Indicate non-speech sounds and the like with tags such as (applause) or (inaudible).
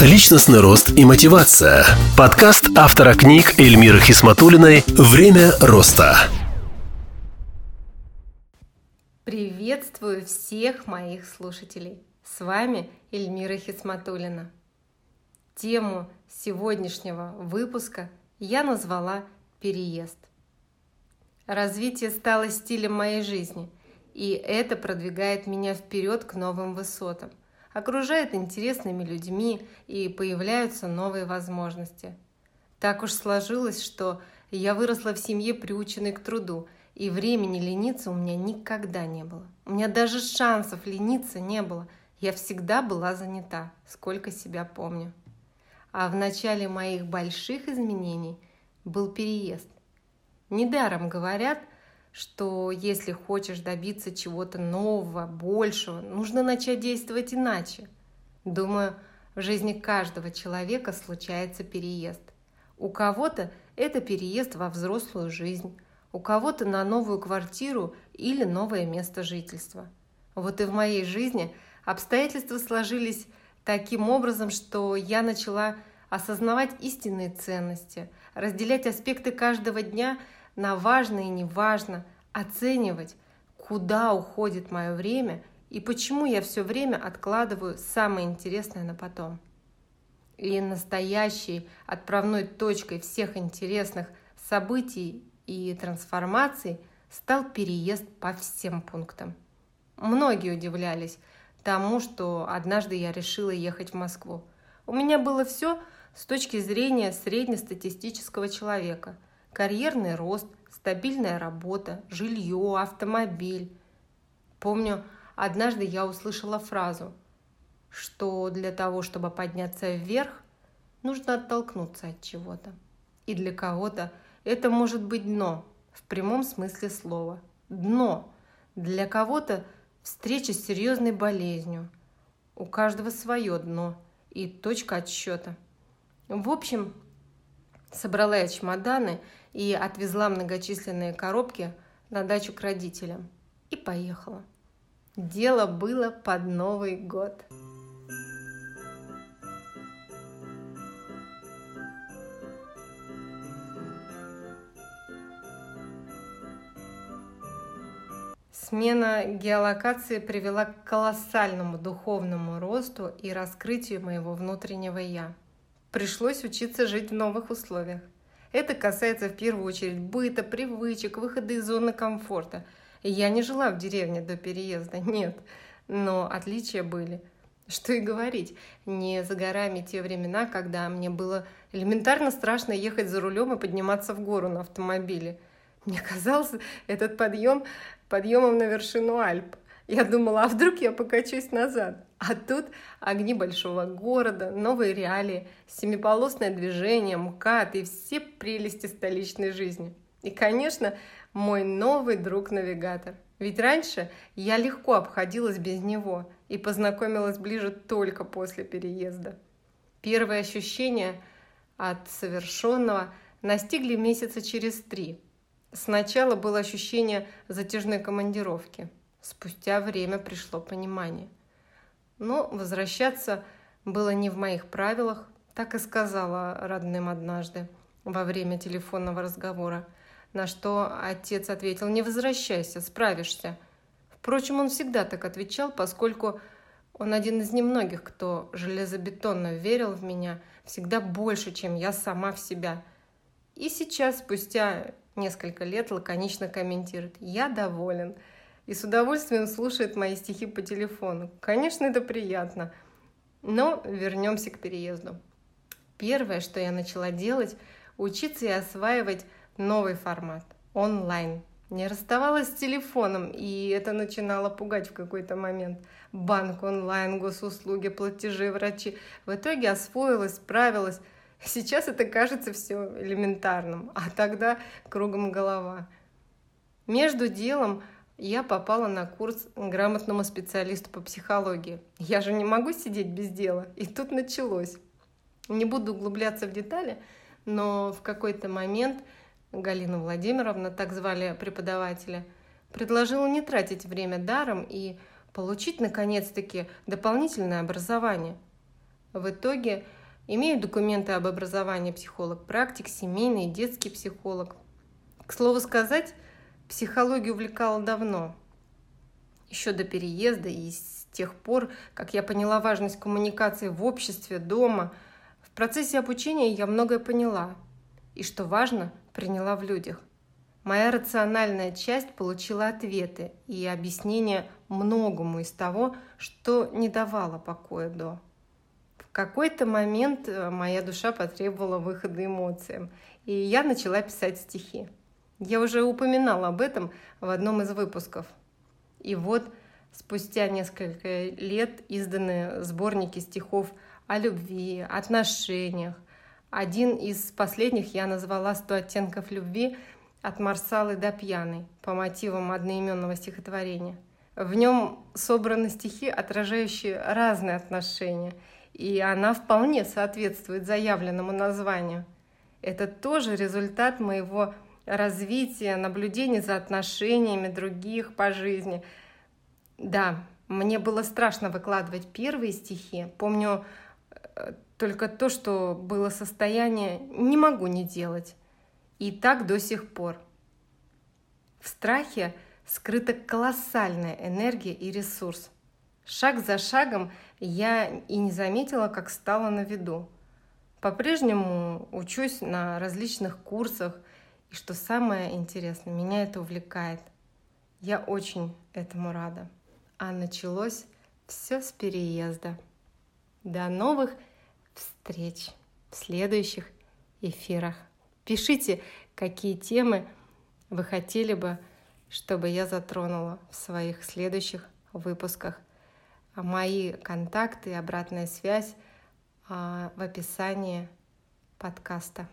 Личностный рост и мотивация. Подкаст автора книг Эльмиры Хисматулиной «Время роста». Приветствую всех моих слушателей. С вами Эльмира Хисматулина. Тему сегодняшнего выпуска я назвала «Переезд». Развитие стало стилем моей жизни, и это продвигает меня вперед к новым высотам – окружает интересными людьми и появляются новые возможности. Так уж сложилось, что я выросла в семье, приученной к труду, и времени лениться у меня никогда не было. У меня даже шансов лениться не было. Я всегда была занята, сколько себя помню. А в начале моих больших изменений был переезд. Недаром говорят – что если хочешь добиться чего-то нового, большего, нужно начать действовать иначе. Думаю, в жизни каждого человека случается переезд. У кого-то это переезд во взрослую жизнь, у кого-то на новую квартиру или новое место жительства. Вот и в моей жизни обстоятельства сложились таким образом, что я начала осознавать истинные ценности, разделять аспекты каждого дня – на важно и неважно, оценивать, куда уходит мое время и почему я все время откладываю самое интересное на потом. И настоящей отправной точкой всех интересных событий и трансформаций стал переезд по всем пунктам. Многие удивлялись тому, что однажды я решила ехать в Москву. У меня было все с точки зрения среднестатистического человека – карьерный рост, стабильная работа, жилье, автомобиль. Помню, однажды я услышала фразу, что для того, чтобы подняться вверх, нужно оттолкнуться от чего-то. И для кого-то это может быть дно, в прямом смысле слова. Дно. Для кого-то встреча с серьезной болезнью. У каждого свое дно и точка отсчета. В общем, собрала я чемоданы и отвезла многочисленные коробки на дачу к родителям. И поехала. Дело было под Новый год. Смена геолокации привела к колоссальному духовному росту и раскрытию моего внутреннего «я». Пришлось учиться жить в новых условиях. Это касается в первую очередь быта, привычек, выхода из зоны комфорта. Я не жила в деревне до переезда, (laughs) нет, но отличия были. Что и говорить, не за горами те времена, когда мне было элементарно страшно ехать за рулем и подниматься в гору на автомобиле. Мне казался этот подъем подъемом на вершину Альп. Я думала, а вдруг я покачусь назад? А тут огни большого города, новые реалии, семиполосное движение, МКАД и все прелести столичной жизни. И, конечно, мой новый друг-навигатор. Ведь раньше я легко обходилась без него и познакомилась ближе только после переезда. Первые ощущения от совершенного настигли месяца через три. Сначала было ощущение затяжной командировки – Спустя время пришло понимание. Но возвращаться было не в моих правилах, так и сказала родным однажды во время телефонного разговора, на что отец ответил «Не возвращайся, справишься». Впрочем, он всегда так отвечал, поскольку он один из немногих, кто железобетонно верил в меня всегда больше, чем я сама в себя. И сейчас, спустя несколько лет, лаконично комментирует «Я доволен» и с удовольствием слушает мои стихи по телефону. Конечно, это приятно. Но вернемся к переезду. Первое, что я начала делать, учиться и осваивать новый формат – онлайн. Не расставалась с телефоном, и это начинало пугать в какой-то момент. Банк онлайн, госуслуги, платежи, врачи. В итоге освоилась, справилась. Сейчас это кажется все элементарным, а тогда кругом голова. Между делом – я попала на курс грамотному специалисту по психологии. Я же не могу сидеть без дела. И тут началось. Не буду углубляться в детали, но в какой-то момент Галина Владимировна, так звали преподавателя, предложила не тратить время даром и получить, наконец-таки, дополнительное образование. В итоге имею документы об образовании психолог-практик, семейный и детский психолог. К слову сказать, психологию увлекала давно, еще до переезда и с тех пор, как я поняла важность коммуникации в обществе, дома. В процессе обучения я многое поняла и, что важно, приняла в людях. Моя рациональная часть получила ответы и объяснения многому из того, что не давало покоя до. В какой-то момент э, моя душа потребовала выхода эмоциям, и я начала писать стихи. Я уже упоминала об этом в одном из выпусков. И вот спустя несколько лет изданы сборники стихов о любви, отношениях. Один из последних я назвала «Сто оттенков любви» от Марсалы до Пьяной по мотивам одноименного стихотворения. В нем собраны стихи, отражающие разные отношения, и она вполне соответствует заявленному названию. Это тоже результат моего развития, наблюдений за отношениями других по жизни. Да, мне было страшно выкладывать первые стихи. Помню э, только то, что было состояние «не могу не делать». И так до сих пор. В страхе скрыта колоссальная энергия и ресурс. Шаг за шагом я и не заметила, как стала на виду. По-прежнему учусь на различных курсах – и что самое интересное, меня это увлекает. Я очень этому рада. А началось все с переезда. До новых встреч в следующих эфирах. Пишите, какие темы вы хотели бы, чтобы я затронула в своих следующих выпусках. А мои контакты и обратная связь а, в описании подкаста.